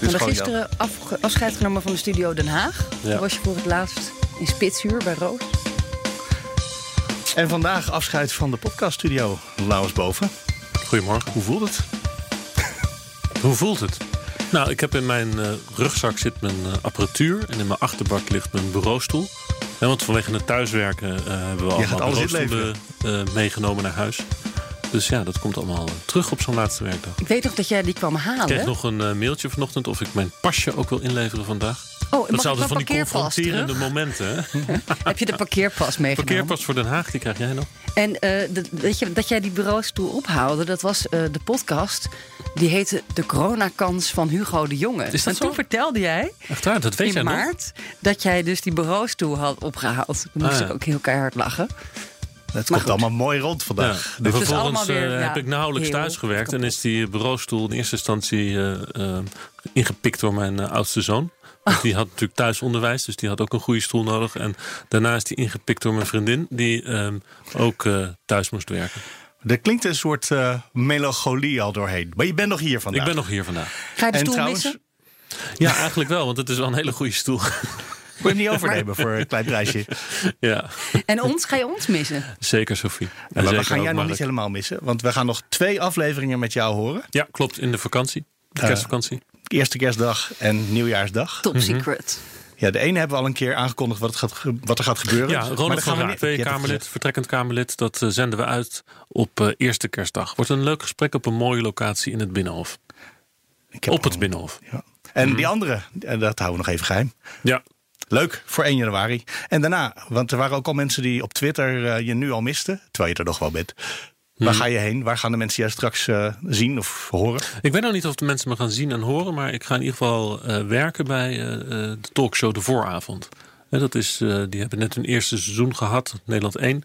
We hadden gisteren afscheid genomen van de studio Den Haag. Ja. Toen was je voor het laatst in Spitsuur bij Roos. En vandaag afscheid van de podcaststudio. Lauwers boven. Goedemorgen. Hoe voelt het? Hoe voelt het? Nou, ik heb in mijn eh, rugzak zit mijn eh, apparatuur en in mijn achterbak ligt mijn bureaustoel. Ja, want vanwege het thuiswerken eh, hebben we gaat allemaal alles bureaustoelen eh, meegenomen naar huis. Dus ja, dat komt allemaal eh, terug op zo'n laatste werkdag. Ik weet nog dat jij die kwam Ik halen. kreeg nog een eh, mailtje vanochtend of ik mijn pasje ook wil inleveren vandaag. oh, Dat zijn ik van die parkeerpas confronterende terug? momenten. Hè? Heb je de parkeerpas meegenomen? Parkeerpas voor Den Haag, die krijg jij nog. En eh, de- weet je, dat jij die bureaustoel ophaalde, dat was eh, de podcast. Die heette De coronakans van Hugo de Jonge. Is dat en toen zo? vertelde jij Echt waar, dat weet jij in nog? maart dat jij dus die bureaustoel had opgehaald. Toen moest Ah, ja. ik ook heel keihard lachen. Het Maar komt goed. allemaal mooi rond vandaag. Vervolgens weer, eh, ja, heb ik nauwelijks heel thuis gewerkt. En is die bureaustoel in eerste instantie eh, eh, ingepikt door mijn oudste zoon. Want die had natuurlijk thuisonderwijs, dus die had ook een goede stoel nodig. En daarna is die ingepikt door mijn vriendin, die ehm, ook eh, thuis moest werken. Er klinkt een soort eh, melancholie al doorheen. Maar je bent nog hier vandaag. Ik ben nog hier vandaag. Ga je de En stoel trouwens, missen? Ja, eigenlijk wel, want het is wel een hele goede stoel. Wil je hem niet overnemen voor een klein prijsje? ja, En ons, ga je ons missen? zeker Sophie. En Ja, maar we gaan jij nog niet helemaal missen. Want we gaan nog twee afleveringen met jou horen. Ja, klopt, in de vakantie. De Eh, kerstvakantie. Eerste kerstdag en nieuwjaarsdag. Top secret. Ja, de ene hebben we al een keer aangekondigd wat, het gaat, wat er gaat gebeuren. Ja, Ronald van we Raak, twee Kamerlid, vertrekkend Kamerlid. Dat eh, zenden we uit op eh, eerste kerstdag. Wordt een leuk gesprek op een mooie locatie in het Binnenhof. gezegd. Ik heb Op het Binnenhof. Ja. En die andere, dat houden we nog even geheim. Ja, Leuk, voor 1 januari. En daarna, want er waren ook al mensen die op Twitter eh, je nu al misten. Terwijl je er nog wel bent. Waar Hmm. ga je heen? Waar gaan de mensen jou straks eh, zien of horen? Ik weet nog niet of de mensen me gaan zien en horen, maar ik ga in ieder geval eh, werken bij de talkshow De Vooravond. Dat is, die hebben net hun eerste seizoen gehad, Nederland 1.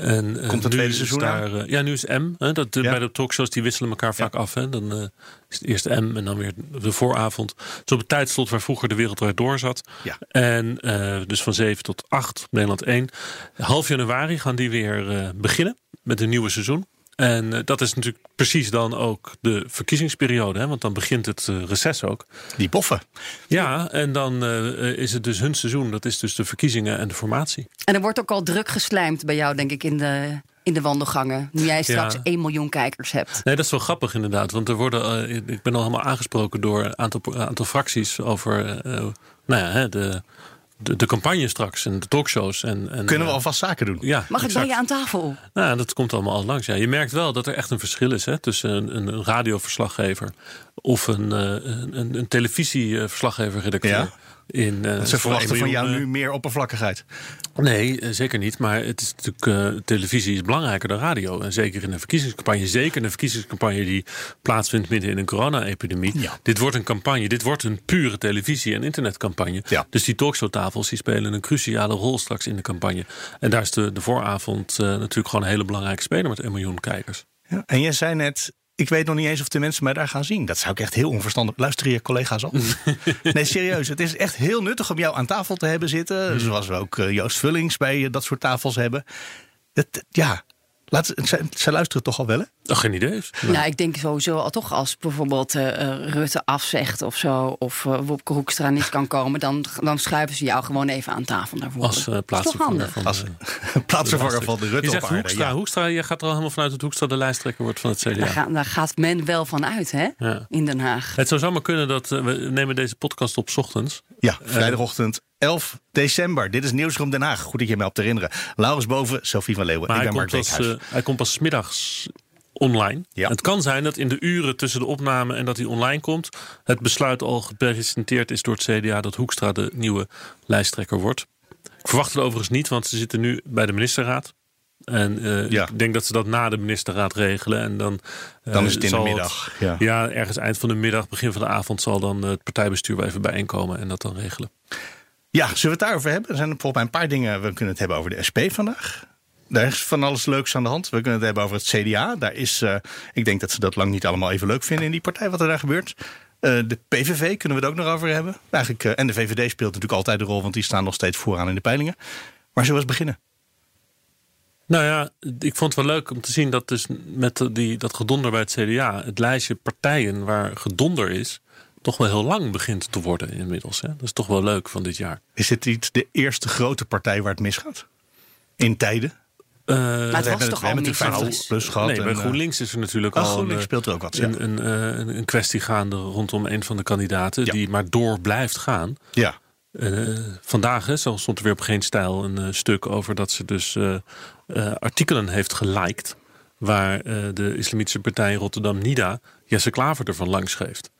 En, eh, Komt het nu tweede is seizoen daar, eh, ja, nu is M. Hè, dat, Ja. Bij de talkshows die wisselen elkaar vaak af. Hè. Dan eh, is het eerst M en dan weer de vooravond. Het op het tijdslot waar vroeger de Wereldwijd door zat. Ja. En eh, dus van 7 tot 8 op Nederland 1. Half januari gaan die weer eh, beginnen met een nieuwe seizoen. En eh, dat is natuurlijk precies dan ook de verkiezingsperiode. Hè? Want dan begint het eh, reces ook. Die boffen. Ja, en dan eh, is het dus hun seizoen. Dat is dus de verkiezingen en de formatie. En er wordt ook al druk geslijmd bij jou, denk ik, in de, in de wandelgangen. Nu jij straks Ja. 1 miljoen kijkers hebt. Nee, dat is wel grappig inderdaad. Want er worden, ik ben al helemaal aangesproken door een aantal, aantal fracties over nou ja, hè, de, de, de campagne straks en de talkshows. En, en, Kunnen we eh, alvast zaken doen? Ja, Mag ik bij je aan tafel? Nou, dat komt allemaal al langs. Ja. Je merkt wel dat er echt een verschil is hè, tussen een, een radioverslaggever of een, eh, een, een, een televisieverslaggever-redacteur. Ja. In, eh, Ze verwachten van jou nu meer oppervlakkigheid. Nee, eh, zeker niet. Maar het is natuurlijk, televisie is belangrijker dan radio. En zeker in een verkiezingscampagne. Zeker in een verkiezingscampagne die plaatsvindt midden in een corona-epidemie. Ja. Dit wordt een campagne. Dit wordt een pure televisie- en internetcampagne. Ja. Dus die talkshowtafels die spelen een cruciale rol straks in de campagne. En daar is de, de vooravond natuurlijk gewoon een hele belangrijke speler met een miljoen kijkers. Ja. En jij zei net, ik weet nog niet eens of de mensen mij daar gaan zien. Dat zou ik echt heel onverstandig. Luister je collega's al? nee, serieus. Het is echt heel nuttig om jou aan tafel te hebben zitten. Zoals we ook eh, Joost Vullings bij eh, dat soort tafels hebben. Ja, laat, ze, ze- luisteren toch al wel, hè? Oh, geen idee. Nou, ik denk sowieso al toch als bijvoorbeeld eh, eh, Rutte afzegt of zo, of uh, Wopke Hoekstra niet kan komen, dan, dan schuiven ze jou gewoon even aan tafel daarvoor. Als uh, Dat is toch plaatsvervanger handig? van Als de- plaatsvervanger van de Je Rutte zegt op. Hoekstra. Ja. Hoekstra, je gaat er al helemaal vanuit dat Hoekstra de lijsttrekker wordt van het CDA. Daar, ga- daar gaat men wel van uit, hè? Ja. In Den Haag. Het zou zomaar kunnen dat eh, we nemen deze podcast op 's ochtends. Ja, vrijdagochtend 11 december. Dit is Nieuwsroom Den Haag. Goed dat je mij op te herinneren. Laurens Boven, Sophie van Leeuwen. Maar ik hij ben Mark komt, pas, Beekhuis. eh, hij komt pas middags online. Ja. Het kan zijn dat in de uren tussen de opname en dat hij online komt... het besluit al gepresenteerd is door het CDA... dat Hoekstra de nieuwe lijsttrekker wordt. Ik verwacht het overigens niet, want ze zitten nu bij de ministerraad. En eh, Ja. ik denk dat ze dat na de ministerraad regelen. En dan, Dan is het in de middag, ja. ja, ergens eind van de middag, begin van de avond... zal dan het partijbestuur wel even bijeenkomen en dat dan regelen. Ja, zullen we het daarover hebben? Er zijn volgens mij een paar dingen. We kunnen het hebben over de SP vandaag. Daar is van alles leuks aan de hand. We kunnen het hebben over het CDA. Daar is, uh, ik denk dat ze dat lang niet allemaal even leuk vinden in die partij, wat er daar gebeurt. Uh, de PVV kunnen we het ook nog over hebben. Eigenlijk, uh, en de VVD speelt natuurlijk altijd de rol, want die staan nog steeds vooraan in de peilingen. Maar zullen we eens beginnen? Nou ja, ik vond het wel leuk om te zien dat dus met die, dat gedonder bij het CDA... het lijstje partijen waar gedonder is... toch wel heel lang begint te worden inmiddels. Hè? Dat is toch wel leuk van dit jaar. Is dit niet de eerste grote partij waar het misgaat? In tijden? Uh, maar het was toch al niet 50 plus gehad. Nee, bij en, GroenLinks is er natuurlijk oh, al GroenLinks uh, speelt er ook wat. Ja. een, een, uh, een kwestie gaande rondom een van de kandidaten... Ja. die maar door blijft gaan. ja. Uh, vandaag hè, zo stond er weer op geen stijl een uh, stuk over dat ze dus uh, artikelen heeft geliked. Waar de islamitische partij in Rotterdam, NIDA, Jesse Klaver ervan langs geeft.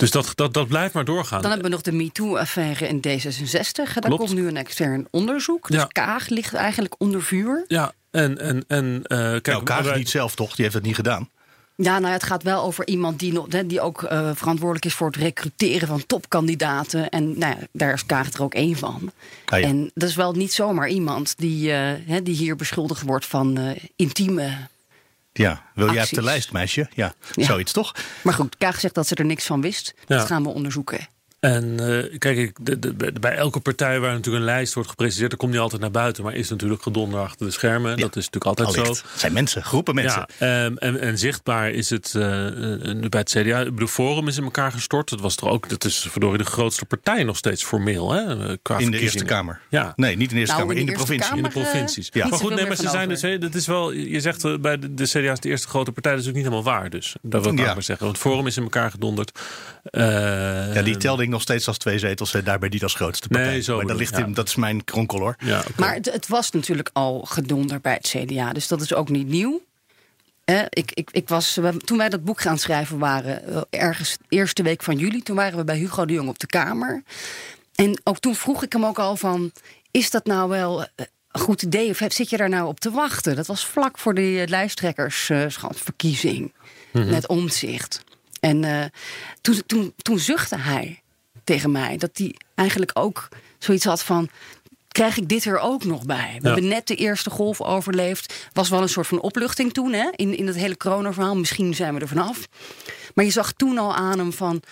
Dus dat, dat, dat blijft maar doorgaan. Dan hebben we nog de MeToo-affaire in D66. Daar Klopt. komt nu een extern onderzoek. Dus Ja. Kaag ligt eigenlijk onder vuur. Ja, en, en, en kijk, Nou, Kaag wij- niet zelf toch? Die heeft het niet gedaan. Ja, nou, het gaat wel over iemand die, die ook uh, verantwoordelijk is voor het recruteren van topkandidaten. En nou ja, daar is Kaag er ook één van. Ah, ja. En dat is wel niet zomaar iemand die, uh, hè, die hier beschuldigd wordt van uh, intieme. Ja, wil jij op de lijst, meisje? Ja, Ja. zoiets toch? Maar goed, Kaag zegt dat ze er niks van wist. Ja. Dat gaan we onderzoeken. En eh, kijk, ik, de, de, de- bij elke partij waar natuurlijk een lijst wordt gepresenteerd, dan komt die altijd naar buiten. Maar is natuurlijk gedonder achter de schermen. Dat is natuurlijk altijd Allicht. zo. Het zijn mensen, groepen mensen. Ja, ehm, en, en zichtbaar is het eh, eh, bij het CDA. Bedoel, Forum is in elkaar gestort. Dat was toch ook, dat is verdorie de grootste partij nog steeds formeel, hè? Qua in de. Eerste Kamer. Ja. Nee, niet in de Eerste Nou, Kamer, in de de provincie. In de provincies. niet Maar goed, nee, maar ze zijn over. dus, hè, dat is wel, je zegt bij de, de CDA is de eerste grote partij, dat is ook niet helemaal waar. Dus dat wil ik Ja. maar zeggen. Want Forum is in elkaar gedonderd. Eh, Ja, die telde nog steeds als twee zetels. eh, Daarbij niet als grootste partij. Nee, zo maar dat, ligt in, ja. dat is mijn kronkel hoor. Ja. Maar het, het was natuurlijk al gedonder bij het CDA. Dus dat is ook niet nieuw. Eh, ik, ik, ik was, toen wij dat boek gaan schrijven waren, eh, ergens de eerste week van juli, toen waren we bij Hugo de Jong op de Kamer. En ook toen vroeg ik hem ook al van, is dat nou wel een goed idee of zit je daar nou op te wachten? Dat was vlak voor de lijsttrekkersverkiezing met omzicht. En eh, toen, toen, toen zuchtte hij tegen mij dat hij eigenlijk ook zoiets had van krijg ik dit er ook nog bij? We Ja. hebben net de eerste golf overleefd. Was wel een soort van opluchting toen, hè? In, in het hele coronaverhaal. Misschien zijn we er vanaf. Maar je zag toen al aan hem van...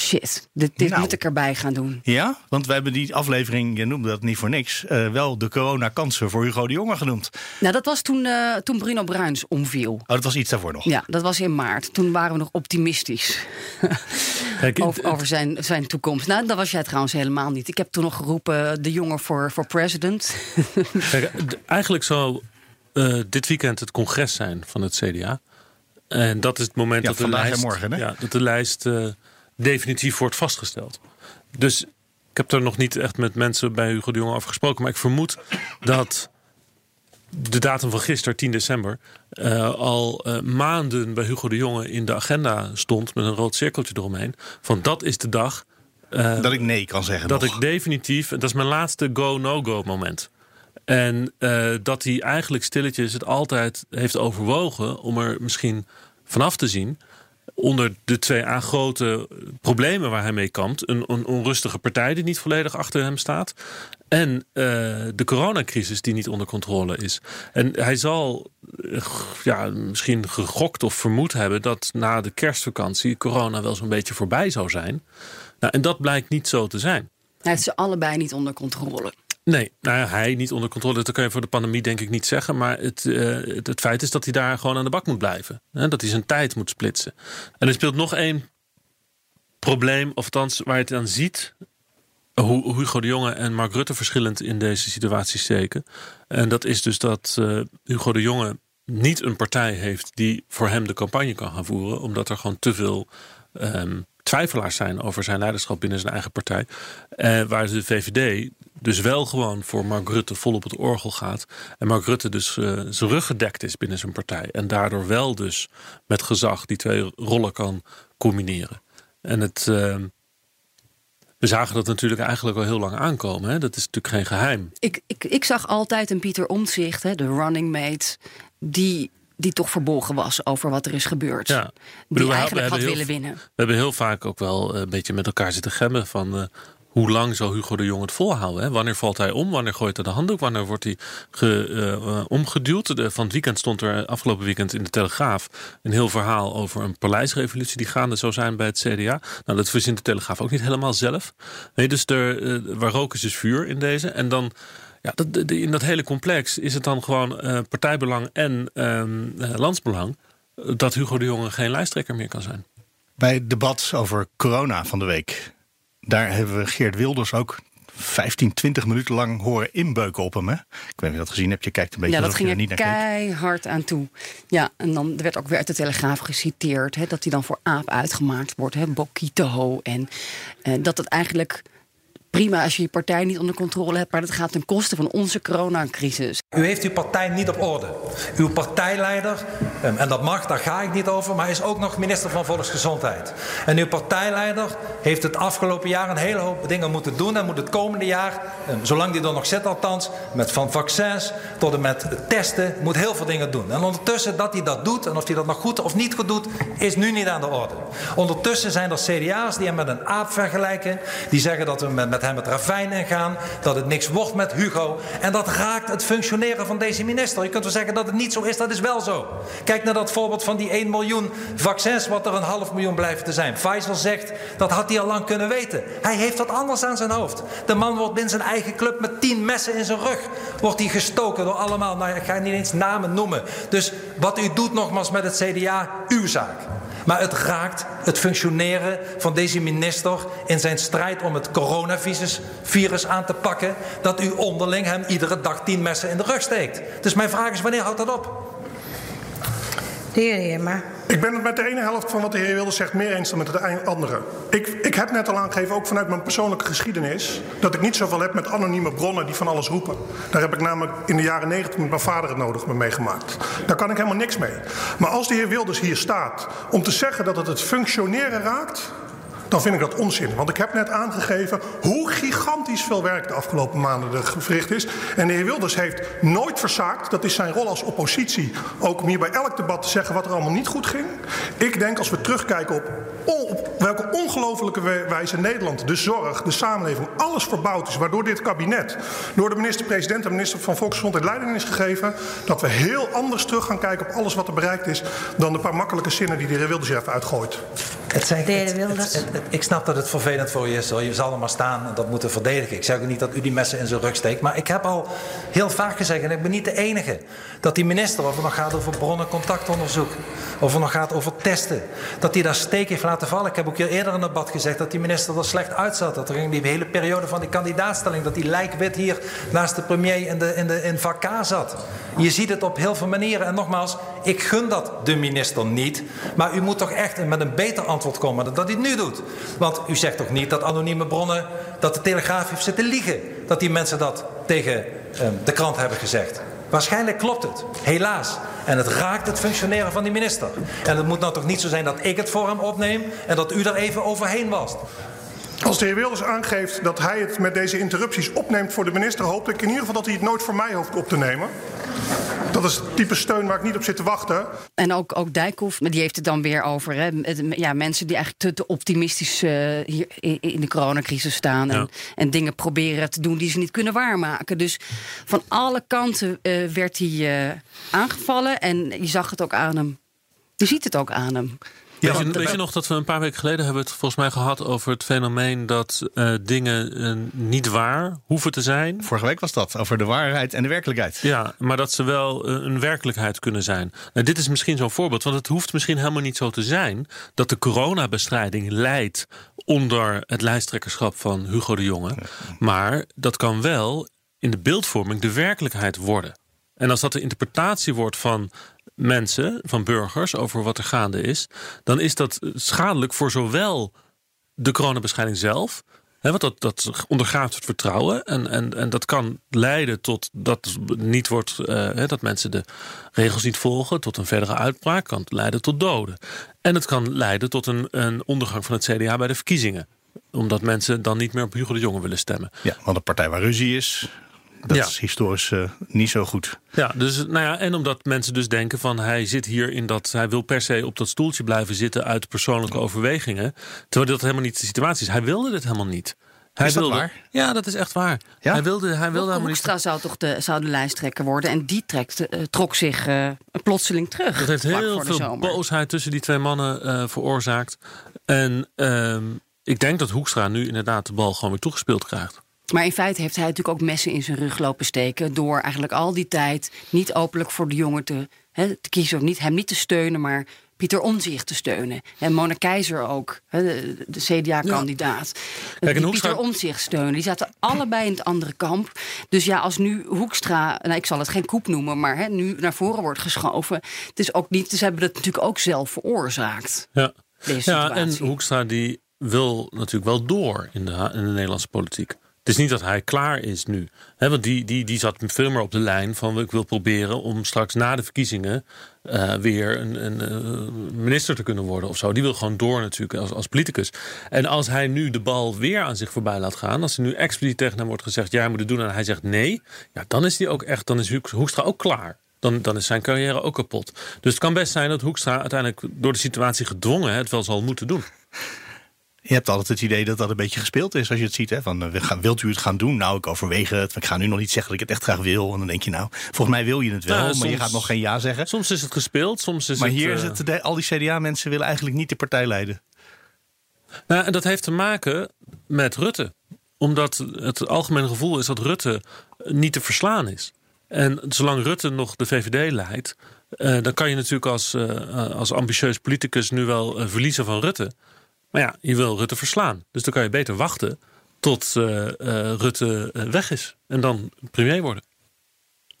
Shit, dit, dit Nou. moet ik erbij gaan doen. Ja, want we hebben die aflevering, je noemde dat niet voor niks, eh, wel de coronakansen voor Hugo de Jonge genoemd. Nou, dat was toen, eh, toen Bruno Bruins omviel. Oh, dat was iets daarvoor nog. Ja, dat was in maart. Toen waren we nog optimistisch Kijk, over, over zijn, zijn toekomst. Nou, dat was jij trouwens helemaal niet. Ik heb toen nog geroepen, de jongen voor, voor president. Kijk, eigenlijk zou eh, dit weekend het congres zijn van het CDA. En dat is het moment Ja, dat, de vandaag en lijst, morgen, hè? Ja, dat de lijst eh, definitief wordt vastgesteld. Dus ik heb er nog niet echt met mensen bij Hugo de Jonge over gesproken. Maar ik vermoed dat de datum van gisteren, 10 december, eh, al eh, maanden bij Hugo de Jonge in de agenda stond met een rood cirkeltje eromheen. Van dat is de dag eh, Dat ik nee kan zeggen. dat nog. ik definitief, dat is mijn laatste go-no-go moment. En dat hij eigenlijk stilletjes het altijd heeft overwogen om er misschien vanaf te zien. Onder de twee A grote problemen waar hij mee kampt. Een, een onrustige partij die niet volledig achter hem staat. En eh, de coronacrisis die niet onder controle is. En hij zal eh, ja, misschien gegokt of vermoed hebben dat na de kerstvakantie corona wel zo'n beetje voorbij zou zijn. Nou, en dat blijkt niet zo te zijn. Hij heeft ze allebei niet onder controle. Nee, nou hij niet onder controle. Dat kan je voor de pandemie denk ik niet zeggen. Maar het, eh, het, het feit is dat hij daar gewoon aan de bak moet blijven. Hè? Dat hij zijn tijd moet splitsen. En er speelt nog één probleem, of althans waar je het aan ziet. Hoe hoe Hugo de Jonge en Mark Rutte verschillend in deze situatie steken. En dat is dus dat eh, Hugo de Jonge niet een partij heeft die voor hem de campagne kan gaan voeren. Omdat er gewoon te veel ehm, twijfelaars zijn over zijn leiderschap binnen zijn eigen partij. Eh, waar de VVD dus wel gewoon voor Mark Rutte vol op het orgel gaat. En Mark Rutte dus eh, zijn rug gedekt is binnen zijn partij. En daardoor wel dus met gezag die twee rollen kan combineren. En het... ehm, we zagen dat natuurlijk eigenlijk al heel lang aankomen. Hè? Dat is natuurlijk geen geheim. Ik, ik, ik zag altijd een Pieter Omtzigt, hè, de running mate, die, die toch verbolgen was over wat er is gebeurd. Ja. Die we eigenlijk had hebben heel- willen winnen. We hebben heel vaak ook wel een beetje met elkaar zitten gemmen van... eh, hoe lang zal Hugo de Jong het volhouden? Hè? Wanneer valt hij om? Wanneer gooit hij de handdoek? Wanneer wordt hij ge, uh, omgeduwd? Van het weekend stond er afgelopen weekend in de Telegraaf een heel verhaal over een paleisrevolutie die gaande zou zijn bij het CDA. Nou, dat verzint de Telegraaf ook niet helemaal zelf. Nee, dus er, uh, waar rook is, is vuur in deze. En dan. Ja, dat, in dat hele complex is het dan gewoon uh, partijbelang en landsbelang dat Hugo de Jonge geen lijsttrekker meer kan zijn. Bij het debat over corona van de week daar hebben we Geert Wilders ook 15, 20 minuten lang horen inbeuken op hem. Hè? Ik weet niet of je dat gezien hebt. Je kijkt een beetje ja, dat ging er niet keihard aan toe. Ja, en dan werd ook weer uit de Telegraaf geciteerd... Hè, dat hij dan voor aap uitgemaakt wordt, hè, Bokito. En uh, dat het eigenlijk prima als je je partij niet onder controle hebt, maar dat gaat ten koste van onze coronacrisis. U heeft uw partij niet op orde. Uw partijleider, ehm, en dat mag, daar ga ik niet over, maar is ook nog minister van Volksgezondheid. En uw partijleider heeft het afgelopen jaar een hele hoop dingen moeten doen en moet het komende jaar, ehm, zolang die er nog zit althans, met van vaccins tot en met testen, moet heel veel dingen doen. En ondertussen dat hij dat doet, en of hij dat nog goed of niet goed doet, is nu niet aan de orde. Ondertussen zijn er CDA's die hem met een aap vergelijken, die zeggen dat we met met hem het ravijn ingaan. Dat het niks wordt met Hugo. En dat raakt het functioneren van deze minister. Je kunt wel zeggen dat het niet zo is, dat is wel zo. Kijk naar dat voorbeeld van die 1 miljoen vaccins, wat er een half miljoen blijven te zijn. Pfizer zegt dat had hij al lang kunnen weten. Hij heeft dat anders aan zijn hoofd. De man wordt binnen zijn eigen club met tien messen in zijn rug. Wordt hij gestoken door allemaal, nou ik ga niet eens namen noemen. Dus wat u doet nogmaals met het CDA, uw zaak. Maar het raakt het functioneren van deze minister in zijn strijd om het coronavirus virus aan te pakken. Dat u onderling hem iedere dag tien messen in de rug steekt. Dus mijn vraag is: wanneer houdt dat op? De heer Heerma. Ik ben het met de ene helft van wat de heer Wilders zegt meer eens dan met de andere. Ik, ik heb net al aangegeven, ook vanuit mijn persoonlijke geschiedenis, dat ik niet zoveel heb met anonieme bronnen die van alles roepen. Daar heb ik namelijk in de jaren negentig met mijn vader het nodig mee meegemaakt. Daar kan ik helemaal niks mee. Maar als de heer Wilders hier staat om te zeggen dat het het functioneren raakt, dan vind ik dat onzin. Want ik heb net aangegeven hoe gigantisch veel werk de afgelopen maanden er verricht is. En de heer Wilders heeft nooit verzaakt, dat is zijn rol als oppositie, ook om hier bij elk debat te zeggen wat er allemaal niet goed ging. Ik denk als we terugkijken op, op welke ongelofelijke wijze Nederland, de zorg, de samenleving, alles verbouwd is, waardoor dit kabinet door de minister-president en minister van Volksgezondheid leiding is gegeven, dat we heel anders terug gaan kijken op alles wat er bereikt is dan de paar makkelijke zinnen die de heer Wilders even uitgooit. Het zijn, het, ik snap dat het vervelend voor je is. Je zal er maar staan en dat moeten verdedigen. Ik zeg ook niet dat u die messen in zijn rug steekt. Maar ik heb al heel vaak gezegd, en ik ben niet de enige... dat die minister, of het nog gaat over bronnencontactonderzoek... of het nog gaat over testen... dat hij daar steek heeft laten vallen. Ik heb ook eerder in het debat gezegd dat die minister er slecht uitzat. Dat er in die hele periode van die kandidaatstelling... dat die lijkwit hier naast de premier in, de, in, de, zat. Je ziet het op heel veel manieren. En nogmaals, ik gun dat de minister niet. Maar u moet toch echt met een beter antwoord komen dan dat hij nu doet. Want u zegt toch niet dat anonieme bronnen, dat de Telegraaf heeft zitten liegen. Dat die mensen dat tegen ehm, de krant hebben gezegd. Waarschijnlijk klopt het, helaas. En het raakt het functioneren van die minister. En het moet nou toch niet zo zijn dat ik het voor hem opneem en dat u er even overheen was. Als de heer Wilders aangeeft dat hij het met deze interrupties opneemt voor de minister, hoop ik in ieder geval dat hij het nooit voor mij hoeft op te nemen. Dat is het type steun waar ik niet op zit te wachten. En ook, ook Dijkhoff, maar die heeft het dan weer over. Hè, ja, mensen die eigenlijk te, te optimistisch uh, hier in de coronacrisis staan. En, en, dingen proberen te doen die ze niet kunnen waarmaken. Dus van alle kanten uh, werd hij uh, aangevallen. En je zag het ook aan hem. Je ziet het ook aan hem. Ja, weet, je, weet je nog dat we een paar weken geleden hebben het volgens mij gehad over het fenomeen dat uh, dingen uh, niet waar hoeven te zijn. Vorige week was dat, over de waarheid en de werkelijkheid. Ja, maar dat ze wel uh, een werkelijkheid kunnen zijn. Nou, dit is misschien zo'n voorbeeld, want het hoeft misschien helemaal niet zo te zijn dat de coronabestrijding leidt onder het lijsttrekkerschap van Hugo de Jonge. Maar dat kan wel in de beeldvorming de werkelijkheid worden. En als dat de interpretatie wordt van mensen, van burgers, over wat er gaande is, dan is dat schadelijk voor zowel de coronabescheiding zelf. Hè, want dat, dat ondergraaft het vertrouwen. En, en, en dat kan leiden tot dat niet wordt, uh, dat mensen de regels niet volgen, tot een verdere uitbraak, kan leiden tot doden. En het kan leiden tot een, een ondergang van het CDA bij de verkiezingen omdat mensen dan niet meer op Hugo de Jonge willen stemmen. Ja, want een partij waar ruzie is, dat is historisch uh, niet zo goed. Ja, dus, nou ja, en omdat mensen dus denken van hij zit hier in dat, hij wil per se op dat stoeltje blijven zitten uit persoonlijke overwegingen. Terwijl dat helemaal niet de situatie is. Hij wilde dit helemaal niet. Hij Is dat wilde, waar? Ja, dat is echt waar. Ja? Hij wilde, hij wilde helemaal niet. Hoekstra zou toch de, zou de lijsttrekker worden. En die trekt, eh, trok zich eh, plotseling terug. Dat heeft heel veel boosheid tussen die twee mannen eh, veroorzaakt. En ehm, ik denk dat Hoekstra nu inderdaad de bal gewoon weer toegespeeld krijgt. Maar in feite heeft hij natuurlijk ook messen in zijn rug lopen steken. Door eigenlijk al die tijd niet openlijk voor de jongen te, te kiezen. Of niet, hem niet te steunen, maar Pieter Omzicht te steunen. En Mona Keizer ook, de, de CDA-kandidaat. Kijk, en Die Hoekstra- Pieter Omzicht steunen. Die zaten allebei in het andere kamp. Dus ja, als nu Hoekstra, nou, ik zal het geen koep noemen, maar nu naar voren wordt geschoven. Het is ook niet, ze hebben het natuurlijk ook zelf veroorzaakt. Ja, ja en. Hoekstra die wil natuurlijk wel door in de, in de Nederlandse politiek. Het is niet dat hij klaar is nu. Hè, want die, die, die zat veel meer op de lijn van ik wil proberen om straks na de verkiezingen eh, weer een, een eh, minister te kunnen worden of zo. Die wil gewoon door natuurlijk als, als politicus. En als hij nu de bal weer aan zich voorbij laat gaan, als er nu expliciet tegen hem wordt gezegd, ja, hij moet het doen en hij zegt nee, ja, dan is hij ook echt, dan is Hoek- Hoekstra ook klaar. Dan, dan is zijn carrière ook kapot. Dus het kan best zijn dat Hoekstra uiteindelijk door de situatie gedwongen het wel zal moeten doen. Je hebt altijd het idee dat dat een beetje gespeeld is als je het ziet. Hè? Van, eh, wilt u het gaan doen? Nou, ik overweeg het. Ik ga nu nog niet zeggen dat ik het echt graag wil. En dan denk je nou, volgens mij wil je het wel. Nou, maar je gaat nog geen ja zeggen. Soms is het gespeeld, soms is Maar het... hier eh, de- al die CDA-mensen willen eigenlijk niet de partij leiden. Nou, en dat heeft te maken met Rutte. Omdat het algemene gevoel is dat Rutte niet te verslaan is. En zolang Rutte nog de VVD leidt, eh, dan kan je natuurlijk als, eh, als ambitieus politicus nu wel eh, verliezen van Rutte. Maar ja, je wil Rutte verslaan. Dus dan kan je beter wachten tot eh, eh, Rutte eh, weg is. En dan premier worden.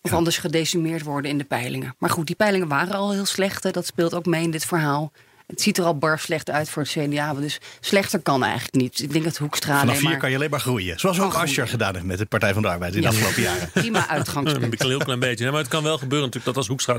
Of anders gedecimeerd worden in de peilingen. Maar goed, die peilingen waren al heel slecht. hè. Dat speelt ook mee in dit verhaal. Het ziet er al bar slecht uit voor het CDA. Dus slechter kan eigenlijk niet. Ik denk dat Hoekstra Vanaf vier maar kan je alleen maar groeien. Zoals ook Kan Asscher gedaan heeft met de Partij van de Arbeid in de afgelopen jaren. prima uitgangspunt. Een heel klein beetje. hè. Maar het kan wel gebeuren natuurlijk dat als Hoekstra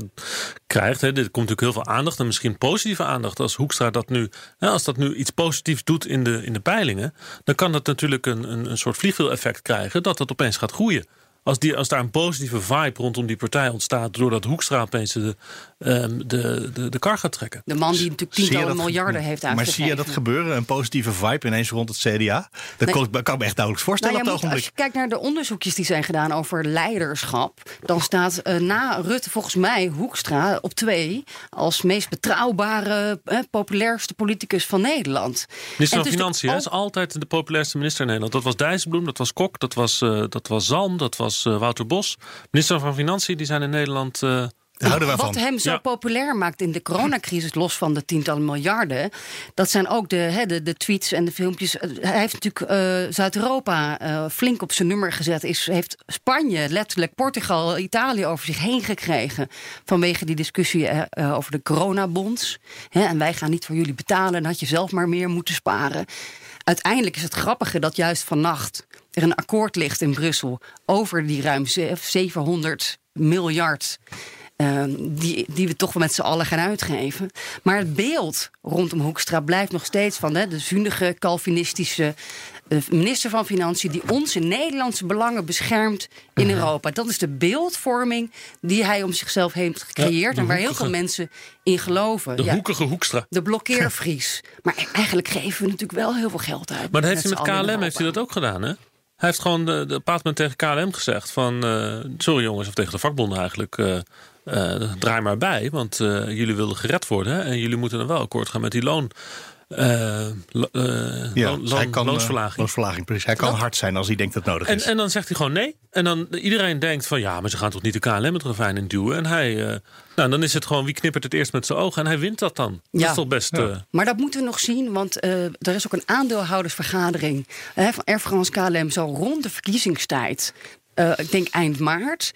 krijgt. Hè, dit komt natuurlijk heel veel aandacht. En misschien positieve aandacht. Als Hoekstra dat nu. Hè, als dat nu iets positiefs doet in de, in de peilingen. Dan kan dat natuurlijk een, een, een soort vliegwiel-effect krijgen. Dat dat opeens gaat groeien. Als, die, als daar een positieve vibe rondom die partij ontstaat. doordat Hoekstra opeens de, ehm, de, de, de kar gaat trekken. De man die natuurlijk tientallen dat- miljarden heeft Maar uitgegeven. zie je dat gebeuren? Een positieve vibe ineens rond het CDA? Dat Nee. kan ik me echt nauwelijks voorstellen Nou, op het moet, als ogenblik. je kijkt naar de onderzoekjes die zijn gedaan over leiderschap, dan staat eh, na Rutte volgens mij Hoekstra op twee als meest betrouwbare, eh, populairste politicus van Nederland. Minister van is Financiën is altijd de populairste minister in Nederland. Dat was Dijsselbloem, dat was Kok, dat was, eh, dat was Zalm, dat was eh, Wouter Bos. Minister van Financiën die zijn in Nederland. eh, Wat van. hem zo Ja. populair maakt in de coronacrisis, los van de tientallen miljarden, dat zijn ook de, hè, de, de tweets en de filmpjes. Eh, Hij heeft natuurlijk eh, Zuid-Europa eh, flink op zijn nummer gezet. Is, heeft Spanje, letterlijk Portugal, Italië over zich heen gekregen. Vanwege die discussie over de coronabonds. Hè, en wij gaan niet voor jullie betalen. Dan had je zelf maar meer moeten sparen. Uiteindelijk is het grappige dat juist vannacht er een akkoord ligt in Brussel over die ruim ze- 700 miljard. eh, die, die we toch wel met z'n allen gaan uitgeven. Maar het beeld rondom Hoekstra blijft nog steeds van hè, de zunige, Calvinistische eh, minister van Financiën. die onze Nederlandse belangen beschermt in Europa. Dat is de beeldvorming die hij om zichzelf heeft gecreëerd. en waar heel veel mensen in geloven. de Ja, hoekige Hoekstra. de blokkeervries. maar eigenlijk geven we natuurlijk wel heel veel geld uit. Maar dat heeft hij met KLM heeft hij dat ook gedaan, hè? Hij heeft gewoon de, de paardman tegen KLM gezegd van... eh, sorry jongens, of tegen de vakbonden eigenlijk... eh, eh, draai maar bij, want jullie willen gered worden... En jullie moeten dan wel akkoord gaan met die loon... eh, eh, Ja, loon- hij kan, eh, loonsverlaging. loonsverlaging, precies. Hij kan Dat- hard zijn als hij denkt dat het nodig En, is. en dan zegt hij gewoon nee. En dan iedereen denkt van ja, maar ze gaan toch niet de KLM het ravijn in duwen. En hij, eh, nou dan is het gewoon wie knippert het eerst met zijn ogen. En hij wint dat dan. Dat Ja. is toch best... Maar dat moeten we nog zien, want eh, er is ook een aandeelhoudersvergadering hè, van Air France KLM zo rond de verkiezingstijd. Eh, ik denk eind maart.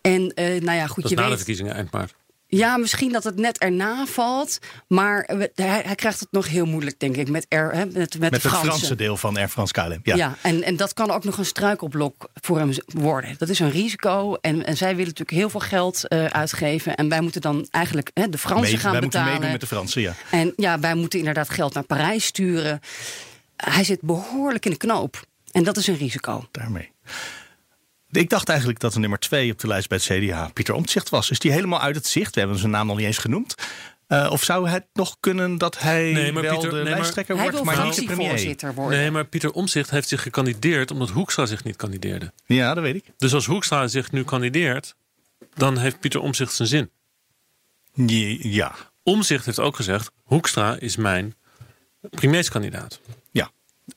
En eh, nou ja, goed, dat is je na de verkiezingen eind maart. Ja, misschien dat het net erna valt. Maar hij, hij krijgt het nog heel moeilijk, denk ik, met, Air, hè, met, met, het. Franse deel van Air France KLM. Ja. Ja, en, en dat kan ook nog een struikelblok voor hem worden. Dat is een risico. En, en zij willen natuurlijk heel veel geld eh, uitgeven. En wij moeten dan eigenlijk hè, de Fransen gaan wij moeten betalen. meedoen met de Fransen, ja. En ja, wij moeten inderdaad geld naar Parijs sturen. Hij zit behoorlijk in de knoop. En dat is een risico. Daarmee. Ik dacht eigenlijk dat de nummer twee op de lijst bij het CDA Pieter Omtzigt was. Is die helemaal uit het zicht? We hebben zijn naam nog niet eens genoemd. Uh, of zou het nog kunnen dat hij Nee, maar wel Pieter- de nee, maar- lijsttrekker Hij wordt, wil maar niet de premier? worden. Nee, maar Pieter Omzicht heeft zich gekandideerd omdat Hoekstra zich niet kandideerde. Ja, dat weet ik. Dus als Hoekstra zich nu kandideert, dan heeft Pieter Omzicht zijn zin. Ja, Omzicht heeft ook gezegd: Hoekstra is mijn premierskandidaat. ja.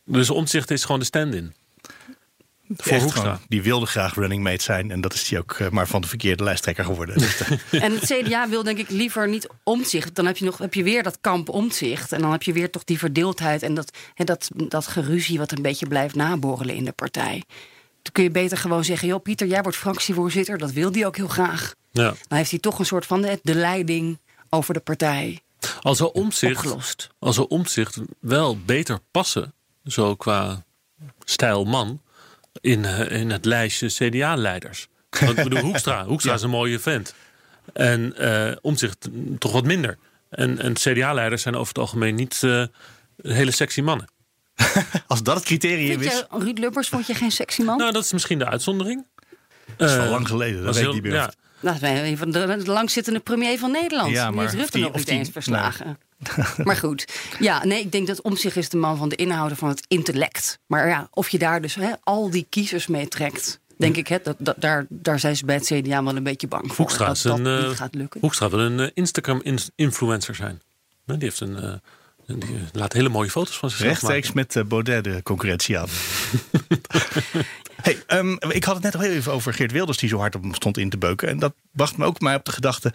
Dus Omzicht is gewoon de stand-in. Voor Echt Hoekstra. gewoon, die wilde graag running mate zijn. En dat is hij ook eh, maar van de verkeerde lijsttrekker geworden. Dus, eh, En het CDA wil denk ik liever niet omzicht. Dan heb je, nog, heb je weer dat kamp omzicht. En dan heb je weer toch die verdeeldheid en dat, en dat, dat geruzie wat een beetje blijft naborrelen in de partij. Dan kun je beter gewoon zeggen: joh, Pieter, jij wordt fractievoorzitter. Dat wil hij ook heel graag. Ja. Dan heeft hij toch een soort van de, de leiding over de partij Als er Omzicht, als er Omzicht wel beter passen, zo qua stijl man, in, eh, in het lijstje CDA-leiders. Want ik bedoel, Hoekstra, Hoekstra is een mooie vent. En eh Omzicht toch wat minder. En, en CDA-leiders zijn over het algemeen niet eh, hele sexy mannen. als dat het criterium Vind is, je, Ruud Lubbers vond je geen sexy man? Nou, dat is misschien de uitzondering. dat is al lang geleden. Dat weet ik niet meer. ja. Nou, dat is een van de, de langzittende premier van Nederland. Ja, Die maar heeft of Rutte die- nog niet die- eens verslagen. maar goed. Ja, nee, ik denk dat Omtzigt is de man van de inhouden van het intellect. Maar ja, of je daar dus hè, al die kiezers mee trekt... denk ik, hè, dat, dat, daar, daar zijn ze bij het CDA wel een beetje bang voor. Hoekstra dat dat een, eh, niet gaat lukken. Hoekstra wil een eh, Instagram-influencer zijn. Die, heeft een, eh, die laat hele mooie foto's van zichzelf Rechtstreeks met eh, Baudet de concurrentie aan. hey, ehm, ik had het net al heel even over Geert Wilders die zo hard op hem stond in te beuken. En dat bracht me ook maar op de gedachte.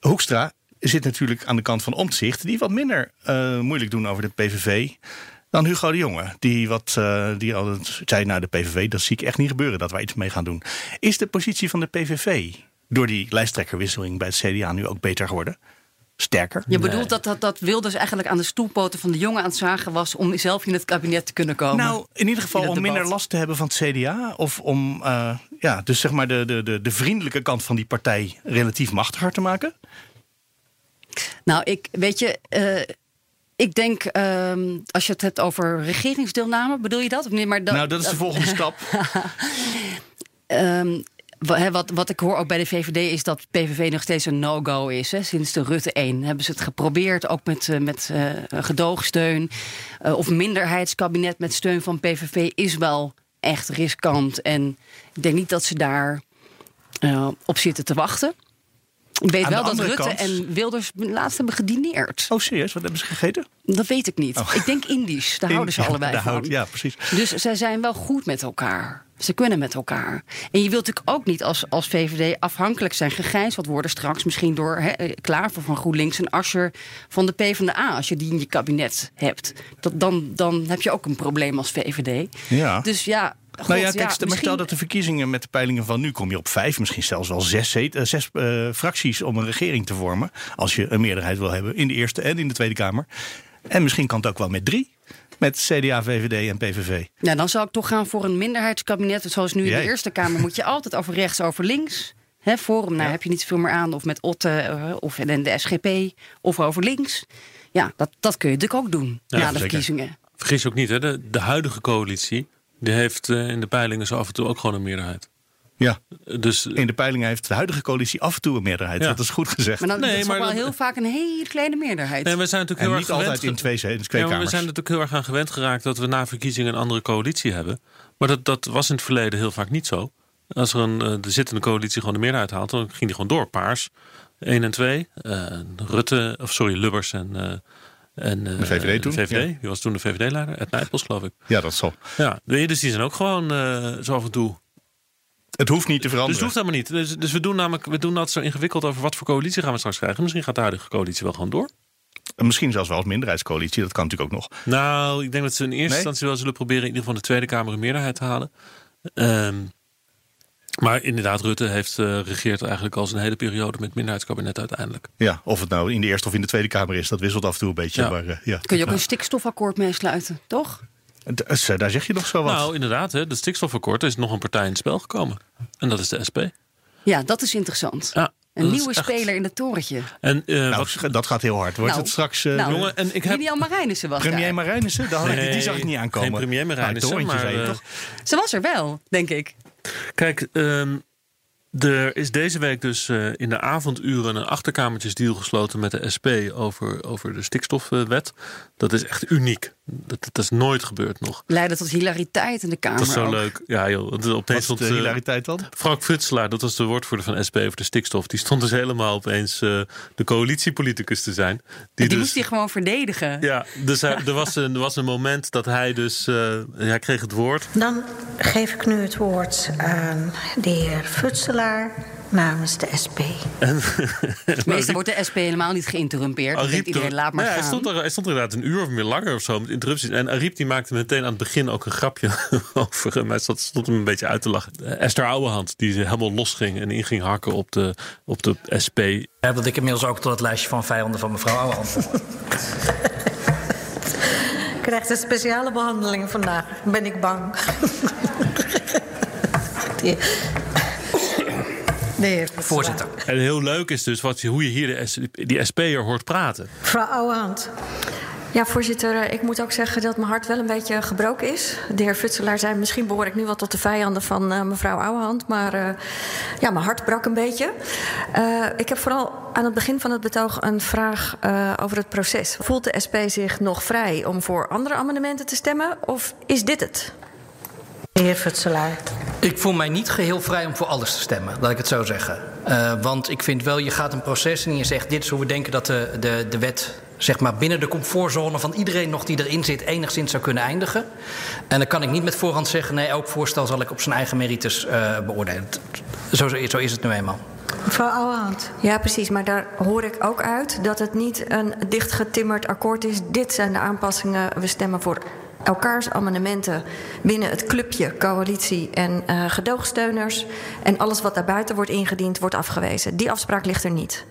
Hoekstra zit natuurlijk aan de kant van Omtzigt. Die wat minder eh, moeilijk doen over de PVV dan Hugo de Jonge. Die, wat, eh, die altijd zei naar de PVV, dat zie ik echt niet gebeuren dat wij iets mee gaan doen. Is de positie van de PVV door die lijsttrekkerwisseling bij het CDA nu ook beter geworden? Sterker? Je bedoelt dat, dat, dat Wilders eigenlijk aan de stoelpoten van de jongen aan het zagen was... om zelf in het kabinet te kunnen komen? Nou, in ieder geval In om minder last te hebben van het CDA. Of om eh, ja, dus zeg maar de, de, de, de vriendelijke kant van die partij relatief machtiger te maken. Nou, ik weet je. eh, ik denk, ehm, als je het hebt over regeringsdeelname, bedoel je dat? Of niet? Maar dat, nou, dat is de volgende stap. Ehm, wat, wat ik hoor ook bij de VVD is dat PVV nog steeds een no-go is. Hè. Sinds de Rutte 1 hebben ze het geprobeerd, ook met, eh, met eh, gedoogsteun. Of minderheidskabinet met steun van PVV is wel echt riskant. En ik denk niet dat ze daar op zitten te wachten. Ik weet Aan wel dat Rutte kant- en Wilders laatst hebben gedineerd. Oh, serieus? Wat hebben ze gegeten? Dat weet ik niet. Oh. Ik denk Indisch. Daar houden ze Ja, allebei van. ja, precies. Dus zij zijn wel goed met elkaar. Ze kunnen met elkaar. En je wilt natuurlijk ook niet als, als VVD afhankelijk zijn. Gegijzeld worden straks misschien door hè, eh, Klaver van GroenLinks en Asscher van de PvdA. Als je die in je kabinet hebt. Dat, dan, dan heb je ook een probleem als VVD. Ja. Dus ja. God, nou ja, kijk, ja, stel- maar misschien- stel dat de verkiezingen met de peilingen van nu kom je op vijf, misschien zelfs wel zes, zet- eh, zes eh, fracties om een regering te vormen. Als je een meerderheid wil hebben in de Eerste en in de Tweede Kamer. En misschien kan het ook wel met drie. Met CDA, VVD en PVV. Ja, dan zou ik toch gaan voor een minderheidskabinet. Zoals nu in Jij? de Eerste Kamer moet je altijd over rechts, over links. Hè, Forum, nou heb je niet zoveel meer aan. Of met Otte, eh, of in de SGP, of over links. Ja, dat, dat kun je natuurlijk ook doen Ja, na de zeker. verkiezingen. Vergis je ook niet, hè? De, de huidige coalitie die heeft eh, in de peilingen zo af en toe ook gewoon een meerderheid. Ja, Dus in de peilingen heeft de huidige coalitie af en toe een meerderheid. Ja. Dat is goed gezegd. Maar dan Nee, dat is maar ook wel heel vaak een hele kleine meerderheid. en we zijn natuurlijk en heel niet erg gewend. altijd in twee, in twee Ja, we zijn natuurlijk heel erg aan gewend geraakt dat we na verkiezingen een andere coalitie hebben. Maar dat, dat was in het verleden heel vaak niet zo. Als er een, eh, de zittende coalitie gewoon de meerderheid haalt, dan ging die gewoon door. Paars, 1 en 2. eh, Rutte, of sorry, Lubbers en, eh, en eh, De VVD toen, De VVD. ja. Wie was toen de VVD-leider? Ed Nijpels, geloof ik. Ja, dat zal. Ja, dus die zijn ook gewoon eh, zo af en toe Het hoeft niet te Dus het veranderen. hoeft helemaal niet. Dus, dus we doen namelijk we doen dat zo ingewikkeld over wat voor coalitie gaan we straks krijgen. Misschien gaat de huidige coalitie wel gewoon door. Misschien zelfs wel als minderheidscoalitie. Dat kan natuurlijk ook nog. Nou, ik denk dat ze in eerste Nee? instantie wel zullen proberen in ieder geval de Tweede Kamer een meerderheid te halen. Ehm, maar inderdaad, Rutte heeft eh, regeert eigenlijk al zijn hele periode met minderheidskabinet uiteindelijk. Ja, of het nou in de Eerste of in de Tweede Kamer is. Dat wisselt af en toe een beetje. Ja. Maar, eh, ja. Kun je ook een stikstofakkoord meesluiten, toch? D- eh, Daar zeg je nog zo wat. Nou, inderdaad, hè, de stikstofakkoord is nog een partij in het spel gekomen. En dat is de SP. Ja, dat is interessant. Ja, Een nieuwe echt- speler in het torentje. En, eh, Nou, wat, dat gaat heel hard. Wordt Nou, het straks... nou, jongen, en ik heb- Lilian Marijnissen was Premier daar. Marijnissen? Daar had ik- die zag ik niet aankomen. geen premier Marijnissen, Nou, torentje maar, toch? Ze was er wel, denk ik. Kijk, ehm, Er is deze week dus uh, in de avonduren een achterkamertjesdeal gesloten met de SP over, over de stikstofwet. Dat is echt uniek. Dat, dat is nooit gebeurd nog. Leidde tot hilariteit in de Kamer. Dat is zo ook. leuk. Ja, joh. Opeens Wat is stond, de eh, hilariteit dan? Frank Futselaar, dat was de woordvoerder van SP over de stikstof. Die stond dus helemaal opeens eh, de coalitiepoliticus te zijn. Die, dus, moest hij gewoon verdedigen. Ja, dus hij- er, was een, er was een moment dat hij dus... eh, hij kreeg het woord. Dan geef ik nu het woord aan de heer Futselaar namens de SP. Meestal wordt de SP helemaal niet geïnterrumpeerd. Dan Ariep denkt iedereen, er- laat maar Nee, hij, stond er, hij stond er inderdaad een uur of meer langer of zo met interrupties. En Ariep die maakte meteen aan het begin ook een grapje over hem. Hij stond, stond hem een beetje uit te lachen. Eh, Esther Ouwehand, die helemaal losging en in ging hakken op de, op de SP. Ja, dat ik inmiddels ook tot het lijstje van vijanden van mevrouw Ouwehand. Krijgt een speciale behandeling vandaag, ben ik bang. Die- Futselaar. Voorzitter. En heel leuk is dus wat, hoe je hier de, S- die SP'er hoort praten. Mevrouw Ouwehand. Ja, voorzitter, eh, ik moet ook zeggen dat mijn hart wel een beetje gebroken is. De heer Futselaar zei, misschien behoor ik nu wel tot de vijanden van eh, mevrouw Ouwehand. Maar eh, ja, mijn hart brak een beetje. Eh, ik heb vooral aan het begin van het betoog een vraag eh, over het proces. Voelt de SP zich nog vrij om voor andere amendementen te stemmen? Of is dit het? De heer Futselaar. Ik voel mij niet geheel vrij om voor alles te stemmen, laat ik het zo zeggen. Eh, want ik vind wel, je gaat een proces en je zegt... dit is hoe we denken dat de, de, de wet zeg maar, binnen de comfortzone van iedereen nog die erin zit... enigszins zou kunnen eindigen. En dan kan ik niet met voorhand zeggen... nee, elk voorstel zal ik op zijn eigen merites eh, beoordelen. Zo, zo is het nu eenmaal. Mevrouw Ouwehand. Ja, precies. Maar daar hoor ik ook uit dat het niet een dichtgetimmerd akkoord is. Dit zijn de aanpassingen. We stemmen voor elkaars amendementen binnen het clubje coalitie en eh, gedoogsteuners. En alles wat daarbuiten wordt ingediend, wordt afgewezen. Die afspraak ligt er niet.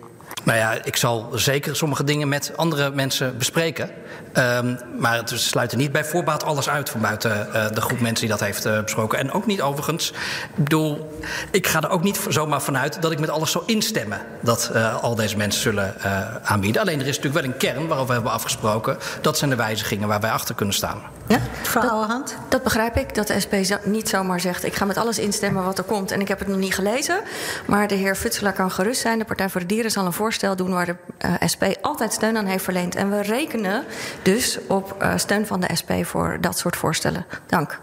Nou ja, ik zal zeker sommige dingen met andere mensen bespreken. Ehm, maar het sluit er niet bij voorbaat alles uit van buiten eh, de groep mensen die dat heeft eh, besproken. En ook niet overigens. Ik bedoel, ik ga er ook niet zomaar vanuit dat ik met alles zou instemmen dat eh, al deze mensen zullen eh, aanbieden. Alleen er is natuurlijk wel een kern waarover we hebben afgesproken. Dat zijn de wijzigingen waar wij achter kunnen staan. Ja, mevrouw Ouwehand. Dat begrijp ik, dat de SP niet zomaar zegt... ik ga met alles instemmen wat er komt en ik heb het nog niet gelezen. Maar de heer Futselaar kan gerust zijn. De Partij voor de Dieren zal een voorstel doen... waar de SP altijd steun aan heeft verleend. En we rekenen dus op eh, steun van de SP voor dat soort voorstellen. Dank.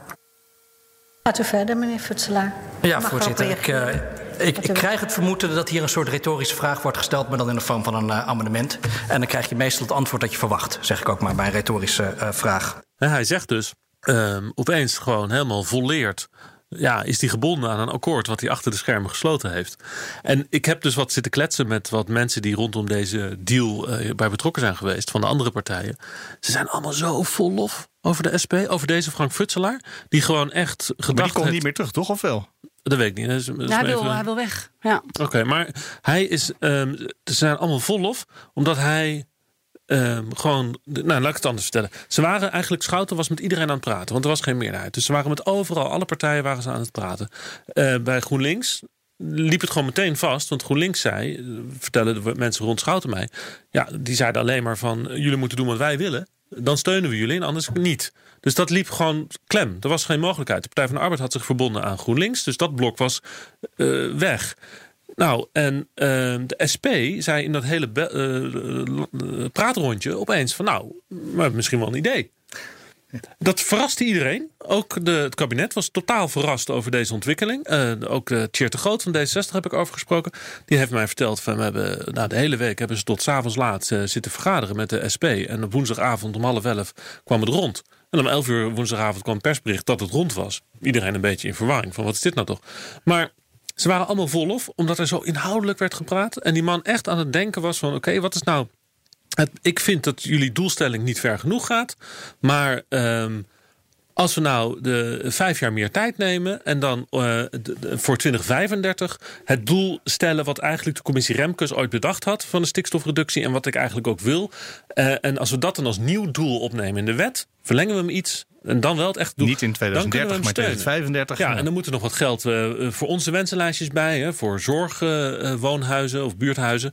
Gaat u verder, meneer Futselaar. Ja, voorzitter. Ik, eh, reageren. ik, ik krijg het vermoeden dat hier een soort retorische vraag wordt gesteld, maar dan in de vorm van een eh, amendement. En dan krijg je meestal het antwoord dat je verwacht, zeg ik ook maar bij een retorische eh, vraag. En hij zegt dus ehm, opeens gewoon helemaal volleerd. Ja, is hij gebonden aan een akkoord wat hij achter de schermen gesloten heeft. En ik heb dus wat zitten kletsen met wat mensen die rondom deze deal eh, bij betrokken zijn geweest van de andere partijen. Ze zijn allemaal zo vol lof over de SP, over deze Frank Futselaar. Die gewoon echt Maar die gedacht komt heeft. niet meer terug, toch? Of wel? Dat weet ik niet. Dat is- dat is Ja, hij, wil, even- hij wil weg. Ja. Oké, maar hij is. ehm, ze zijn allemaal vol lof, omdat hij. Ehm, gewoon, nou laat ik het anders vertellen. Ze waren eigenlijk, Schouten was met iedereen aan het praten, want er was geen meerderheid. Dus ze waren met overal, alle partijen waren ze aan het praten. Eh, bij GroenLinks liep het gewoon meteen vast, want GroenLinks zei, eh, vertellen de mensen rond Schouten mij, ja, die zeiden alleen maar van, jullie moeten doen wat wij willen, dan steunen we jullie en anders niet. Dus dat liep gewoon klem. Er was geen mogelijkheid. De Partij van de Arbeid had zich verbonden aan GroenLinks, dus dat blok was eh, weg. Nou, en ehm, de SP zei in dat hele be- eh, eh, praatrondje opeens van... nou, we hebben misschien wel een idee. Dat verraste iedereen. Ook de, het kabinet was totaal verrast over deze ontwikkeling. Eh, ook Tjeerd de Groot van D66 heb ik over gesproken. Die heeft mij verteld van we hebben de hele week hebben ze tot 's avonds laat eh, zitten vergaderen met de SP. En op woensdagavond om half elf kwam het rond. En om elf uur woensdagavond kwam een persbericht dat het rond was. Iedereen een beetje in verwarring van wat is dit nou toch? Maar ze waren allemaal volop, omdat er zo inhoudelijk werd gepraat. En die man echt aan het denken was van oké, wat is nou het, ik vind dat jullie doelstelling niet ver genoeg gaat. Maar ehm, als we nou de vijf jaar meer tijd nemen en dan eh, voor 2035 het doel stellen wat eigenlijk de commissie Remkes ooit bedacht had van de stikstofreductie en wat ik eigenlijk ook wil. Eh, en als we dat dan als nieuw doel opnemen in de wet, verlengen we hem iets en dan wel het echt doel. Niet in dan kunnen we 2030, hem maar steunen. 2035. Ja, en dan moet er nog wat geld eh, voor onze wensenlijstjes bij. Hè, voor zorgwoonhuizen of buurthuizen.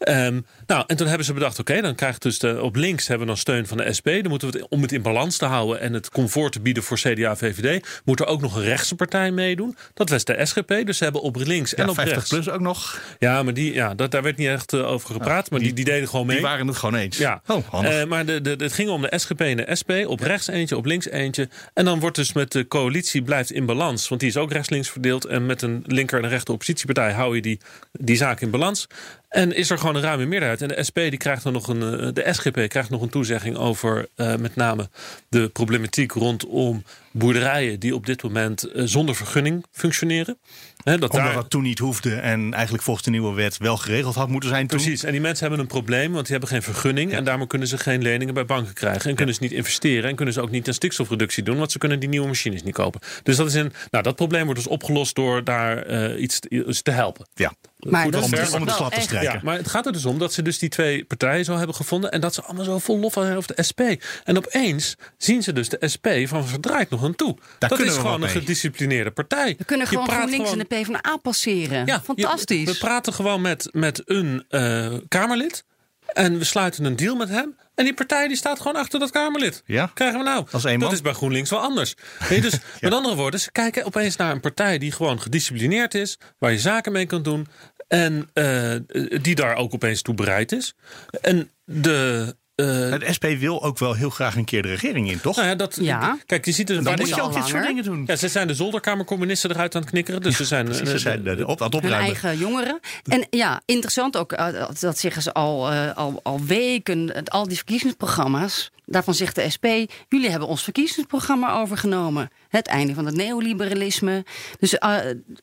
Ehm, nou, en toen hebben ze bedacht, oké, dan krijgt dus de, op links hebben we dan steun van de SP. Dan moeten we het, om het in balans te houden en het comfort te bieden voor CDA VVD, moet er ook nog een rechtse partij meedoen. Dat was de SGP. Dus ze hebben op links en Ja, op 50 rechts. plus ook nog. Ja, maar die, ja, dat, daar werd niet echt eh, over gepraat. maar die, die deden gewoon mee. Die waren het gewoon eens. Ja, Oh, handig. Eh, maar de, de, het ging om de SGP en de SP. Op rechts eentje, op links eentje. En dan wordt dus met de coalitie blijft in balans. Want die is ook rechts-links verdeeld. En met een linker en een rechter oppositiepartij hou je die, die zaak in balans. En is er gewoon een ruime meerderheid. En de SP die krijgt dan nog een. eh, De SGP krijgt nog een toezegging over eh, met name de problematiek rondom boerderijen die op dit moment eh, zonder vergunning functioneren. Hè, dat Omdat daar- dat toen niet hoefde en eigenlijk volgens de nieuwe wet wel geregeld had moeten zijn toen. Precies, en die mensen hebben een probleem, want die hebben geen vergunning. En daarom kunnen ze geen leningen bij banken krijgen. En kunnen ze niet investeren. En kunnen ze ook niet een stikstofreductie doen, want ze kunnen die nieuwe machines niet kopen. Dus dat, is een, nou, dat probleem wordt dus opgelost door daar iets, iets te helpen. Ja. Maar Goed, dat om is dus de te strijken. Ja, maar het gaat er dus om dat ze dus die twee partijen zo hebben gevonden. En dat ze allemaal zo vol lof zijn over de SP. En opeens zien ze dus de SP van verdraait nog aan toe. dat kunnen is we gewoon een gedisciplineerde partij. We kunnen gewoon praat GroenLinks gewoon- en de PvdA passeren. Ja, Fantastisch. je- we praten gewoon met, met een eh, Kamerlid. En we sluiten een deal met hem. En die partij die staat gewoon achter dat Kamerlid. Ja. Krijgen we nou? Als dat is bij GroenLinks wel anders. Dus met andere woorden, ze kijken opeens naar een partij die gewoon gedisciplineerd is. Waar je zaken mee kan doen. En eh, die daar ook opeens toe bereid is. En de. Eh, Het SP wil ook wel heel graag een keer de regering in, toch? nou ja, dat, Ja. Kijk, je ziet dan moet de- je ook al dit soort dingen doen. ja, ze zijn de zolderkamercommunisten eruit aan het knikkeren. Dus ze zijn. Precies, eh, ze zijn de, de, op, aan het hun opruimen. eigen jongeren. En ja, interessant ook, eh, dat- zeggen ze al, al, al weken, al die verkiezingsprogramma's. Daarvan zegt de SP, jullie hebben ons verkiezingsprogramma overgenomen. Het einde van het neoliberalisme. Dus eh,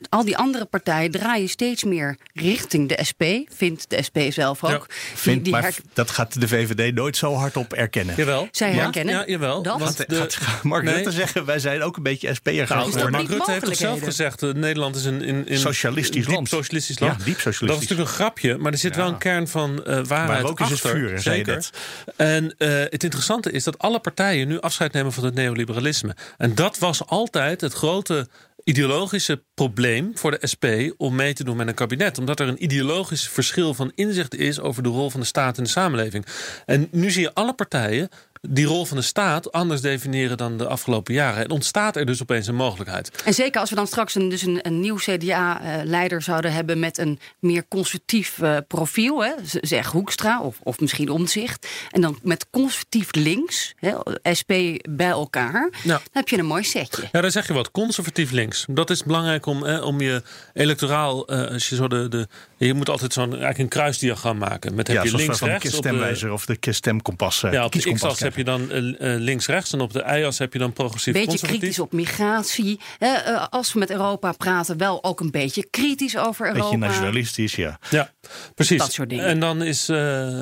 al die andere partijen draaien steeds meer richting de SP, vindt de SP zelf ook. Ja, Die- Vindt, die maar her- dat gaat de VVD nooit zo hard op erkennen. Jawel. Zij Ja, herkennen Ja, jawel. dat. Want Gaat, de- gaat Mark Nee. Rutte zeggen, wij zijn ook een beetje SP'er Nou, geworden. Mark Rutte heeft toch zelf gezegd... eh, Nederland is een in, in Socialistisch diep land. socialistisch land. Ja, diep socialistisch. Dat is natuurlijk een grapje, maar er zit wel een kern van eh waarheid Maar ook is het achter. vuur, zeker. En eh, het interessante is dat alle partijen nu afscheid nemen van het neoliberalisme. En dat was altijd het grote ideologische probleem voor de SP om mee te doen met een kabinet. Omdat er een ideologisch verschil van inzicht is over de rol van de staat in de samenleving. En nu zie je alle partijen die rol van de staat anders definiëren dan de afgelopen jaren. En ontstaat er dus opeens een mogelijkheid. En zeker als we dan straks een, dus een, een nieuw CDA-leider zouden hebben met een meer conservatief eh, profiel, hè, zeg Hoekstra of, of misschien Omzicht, en dan met conservatief links, hè, SP bij elkaar, dan heb je een mooi setje. Ja, daar zeg je wat. Conservatief links. Dat is belangrijk om, om je electoraal. eh, als je zo de, de, je moet altijd zo'n eigenlijk een kruisdiagram maken. Met heb Ja, je links rechts. op de- stemwijzer of de stemkompas. eh, Ja, op de kieskompas x-as heb je dan eh, eh, links-rechts. En op de y-as heb je dan progressief Beetje conservatief. kritisch op migratie. hè, als we met Europa praten, wel ook een beetje kritisch over Europa. Beetje nationalistisch, ja. Ja, precies. Dat soort dingen. En dan is. eh,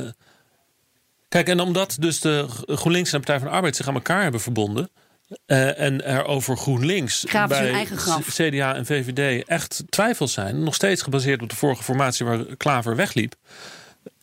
Kijk, en omdat dus de GroenLinks en de Partij van de Arbeid zich aan elkaar hebben verbonden. Eh, en er over GroenLinks Graven bij eigen graf. C- CDA en VVD echt twijfels zijn. Nog steeds gebaseerd op de vorige formatie waar Klaver wegliep.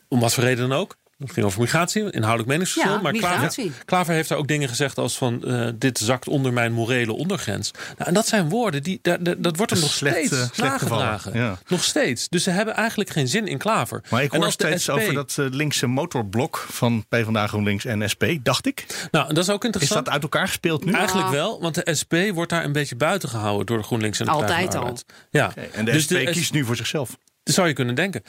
Om wat voor reden dan ook. Het ging over migratie, inhoudelijk meningsverschil. Ja, maar migratie. Klaver, Klaver heeft daar ook dingen gezegd als van... eh, dit zakt onder mijn morele ondergrens. Nou, en dat zijn woorden, die, dat wordt hem nog is slecht, steeds slecht gevallen, nagedragen. ja. Nog steeds. Dus ze hebben eigenlijk geen zin in Klaver. Maar ik En hoor als de steeds SP over dat eh, linkse motorblok van PvdA, GroenLinks en SP, dacht ik. Nou, dat is ook Is interessant. dat uit elkaar gespeeld nu? Eigenlijk wel, want de SP wordt daar een beetje buiten gehouden door de GroenLinks en de Altijd al. Ja, En de dus SP de kiest nu voor zichzelf. Dat zou je kunnen denken.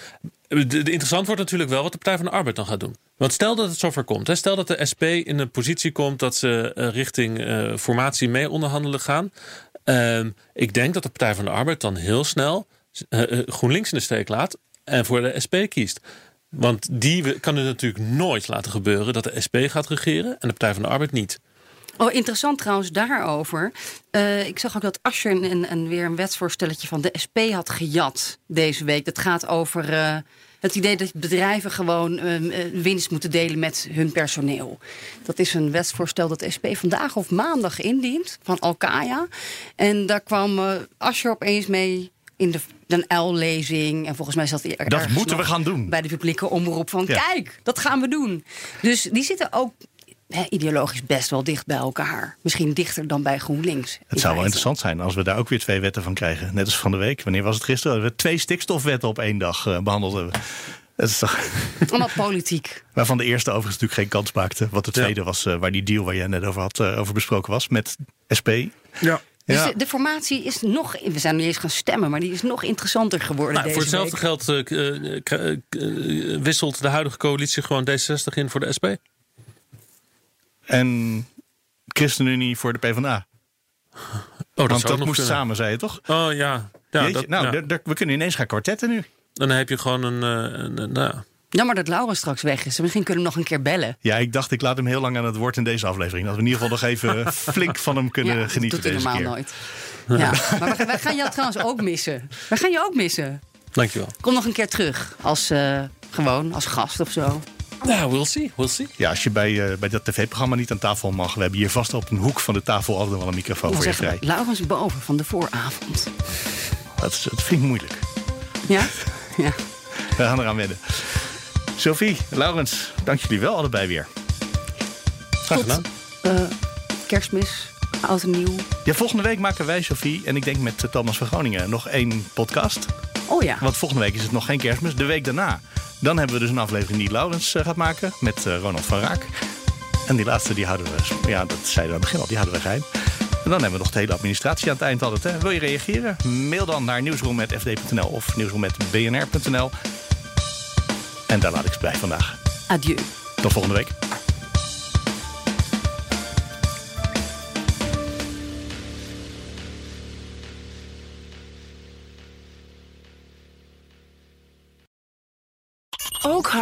De, interessant wordt natuurlijk wel wat de Partij van de Arbeid dan gaat doen. Want stel dat het zover komt. Hè, stel dat de SP in een positie komt dat ze eh, richting eh, formatie mee onderhandelen gaan. Ehm, ik denk dat de Partij van de Arbeid dan heel snel eh, GroenLinks in de steek laat en voor de SP kiest. Want die kan het natuurlijk nooit laten gebeuren dat de SP gaat regeren en de Partij van de Arbeid niet. Oh, interessant trouwens daarover. Eh, ik zag ook dat Asscher een, een, weer een wetsvoorstelletje van de SP had gejat deze week. Dat gaat over eh, het idee dat bedrijven gewoon ehm, eh, winst moeten delen met hun personeel. Dat is een wetsvoorstel dat de SP vandaag of maandag indient van Alkaya. En daar kwam Asscher opeens mee in de een L-lezing. En volgens mij zat hij er Dat moeten we gaan doen. Bij de publieke omroep van Ja. kijk, dat gaan we doen. Dus die zitten ook ideologisch best wel dicht bij elkaar. Misschien dichter dan bij GroenLinks. Het zou wel interessant zijn als we daar ook weer twee wetten van krijgen. Net als van de week. Wanneer was het gisteren? Dat we twee stikstofwetten op één dag eh, behandeld hebben. Dat is toch... Allemaal politiek. Waarvan de eerste overigens natuurlijk geen kans maakte. Wat de tweede was, uh, waar die deal waar jij net over had, uh, over besproken was met SP. Ja. Dus ja. de, de, formatie is nog. We zijn nu eens gaan stemmen, maar die is nog interessanter geworden. Nou, deze voor hetzelfde week. geld uh, wisselt de huidige coalitie gewoon D66 in voor de SP. En ChristenUnie voor de PvdA. Oh, dat Want dat moest kunnen. samen, zei je toch? Oh ja. ja, Jeetje, dat, nou, ja. we kunnen ineens gaan kwartetten nu. Dan heb je gewoon een. eh, een, een- nou, Jammer dat Laura straks weg is. Misschien kunnen we nog een keer bellen. Ja, ik dacht, ik laat hem heel lang aan het woord in deze aflevering. Dat we in ieder geval nog even flink van hem kunnen ja, dat genieten doet hij normaal keer. nooit. Ja. Maar wij, wij gaan jou trouwens ook missen. Wij gaan je ook missen. dankjewel. Kom nog een keer terug. Als, eh, gewoon, als gast of zo. Ja, we'll see. We'll see. Ja, als je bij, eh, bij dat tv-programma niet aan tafel mag. We hebben hier vast op een hoek van de tafel altijd wel een microfoon voor je vrij. we, Laurens boven van de vooravond. Dat, is, dat vind ik moeilijk. Ja? Ja. We gaan eraan wennen. Sophie, Laurens, dank jullie wel allebei weer. Graag gedaan. Eh, kerstmis, oud en nieuw. Ja, volgende week maken wij, Sophie, en ik denk met Thomas van Groningen, nog één podcast. Oh ja. Want volgende week is het nog geen kerstmis. De week daarna. Dan hebben we dus een aflevering die Laurens eh, gaat maken met eh, Ronald van Raak. En die laatste, die houden we, ja, dat zeiden we aan het begin al, die houden we geheim. En dan hebben we nog de hele administratie aan het eind altijd. Hè. Wil je reageren? Mail dan naar nieuwsroom.fd.nl of nieuwsroom.bnr.nl. En daar laat ik het bij vandaag. Adieu. Tot volgende week.